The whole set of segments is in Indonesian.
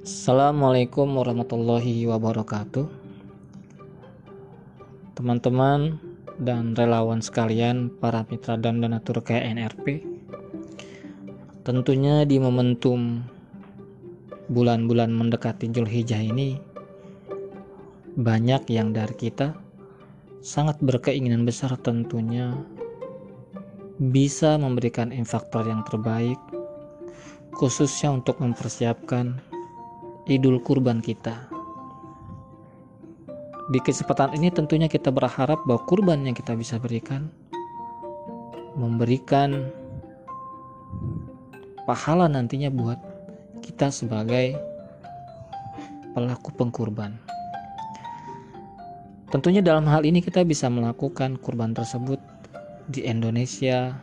Assalamualaikum warahmatullahi wabarakatuh. Teman-teman dan relawan sekalian para mitra dan donatur KNRP Tentunya di momentum bulan-bulan mendekati Julhijjah ini Banyak yang dari kita sangat berkeinginan besar tentunya bisa memberikan infaktor yang terbaik khususnya untuk mempersiapkan Idul Kurban kita. Di kesempatan ini tentunya kita berharap bahwa kurban yang kita bisa berikan memberikan pahala nantinya buat kita sebagai pelaku pengkurban. Tentunya dalam hal ini kita bisa melakukan kurban tersebut di Indonesia,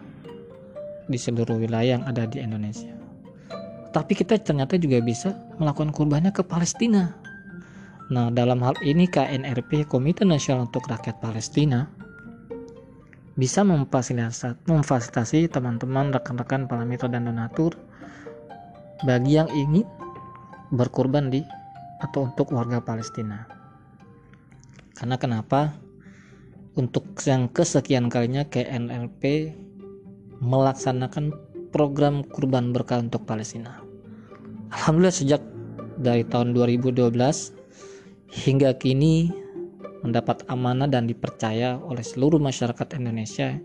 di seluruh wilayah yang ada di Indonesia tapi kita ternyata juga bisa melakukan kurbannya ke Palestina. Nah, dalam hal ini KNRP Komite Nasional untuk Rakyat Palestina bisa memfasilitasi teman-teman rekan-rekan para mitra dan donatur bagi yang ingin berkurban di atau untuk warga Palestina. Karena kenapa? Untuk yang kesekian kalinya KNRP melaksanakan program kurban berkah untuk Palestina. Alhamdulillah sejak dari tahun 2012 hingga kini mendapat amanah dan dipercaya oleh seluruh masyarakat Indonesia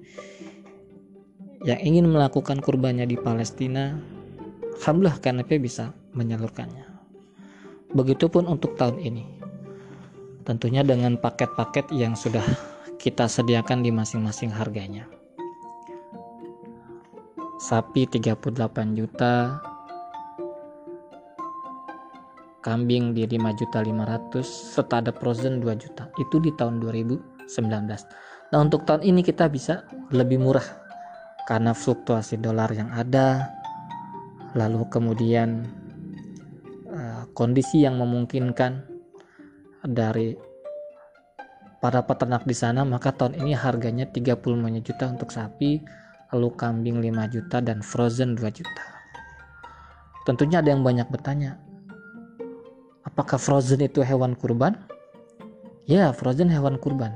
yang ingin melakukan kurbannya di Palestina. Alhamdulillah KNP bisa menyalurkannya. Begitupun untuk tahun ini. Tentunya dengan paket-paket yang sudah kita sediakan di masing-masing harganya. Sapi 38 juta, kambing di 5 juta 500 serta ada frozen 2 juta. Itu di tahun 2019 nah untuk tahun ini kita bisa lebih murah karena fluktuasi dolar yang ada. Lalu kemudian uh, kondisi yang memungkinkan dari para peternak di sana maka tahun ini harganya 35 juta untuk sapi lalu kambing 5 juta dan frozen 2 juta. Tentunya ada yang banyak bertanya Apakah frozen itu hewan kurban? Ya, frozen hewan kurban.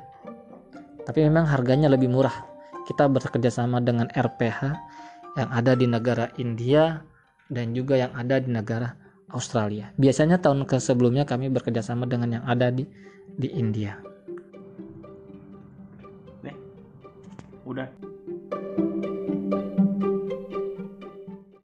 Tapi memang harganya lebih murah. Kita bekerja sama dengan RPH yang ada di negara India dan juga yang ada di negara Australia. Biasanya tahun ke sebelumnya kami bekerja sama dengan yang ada di di India. Udah.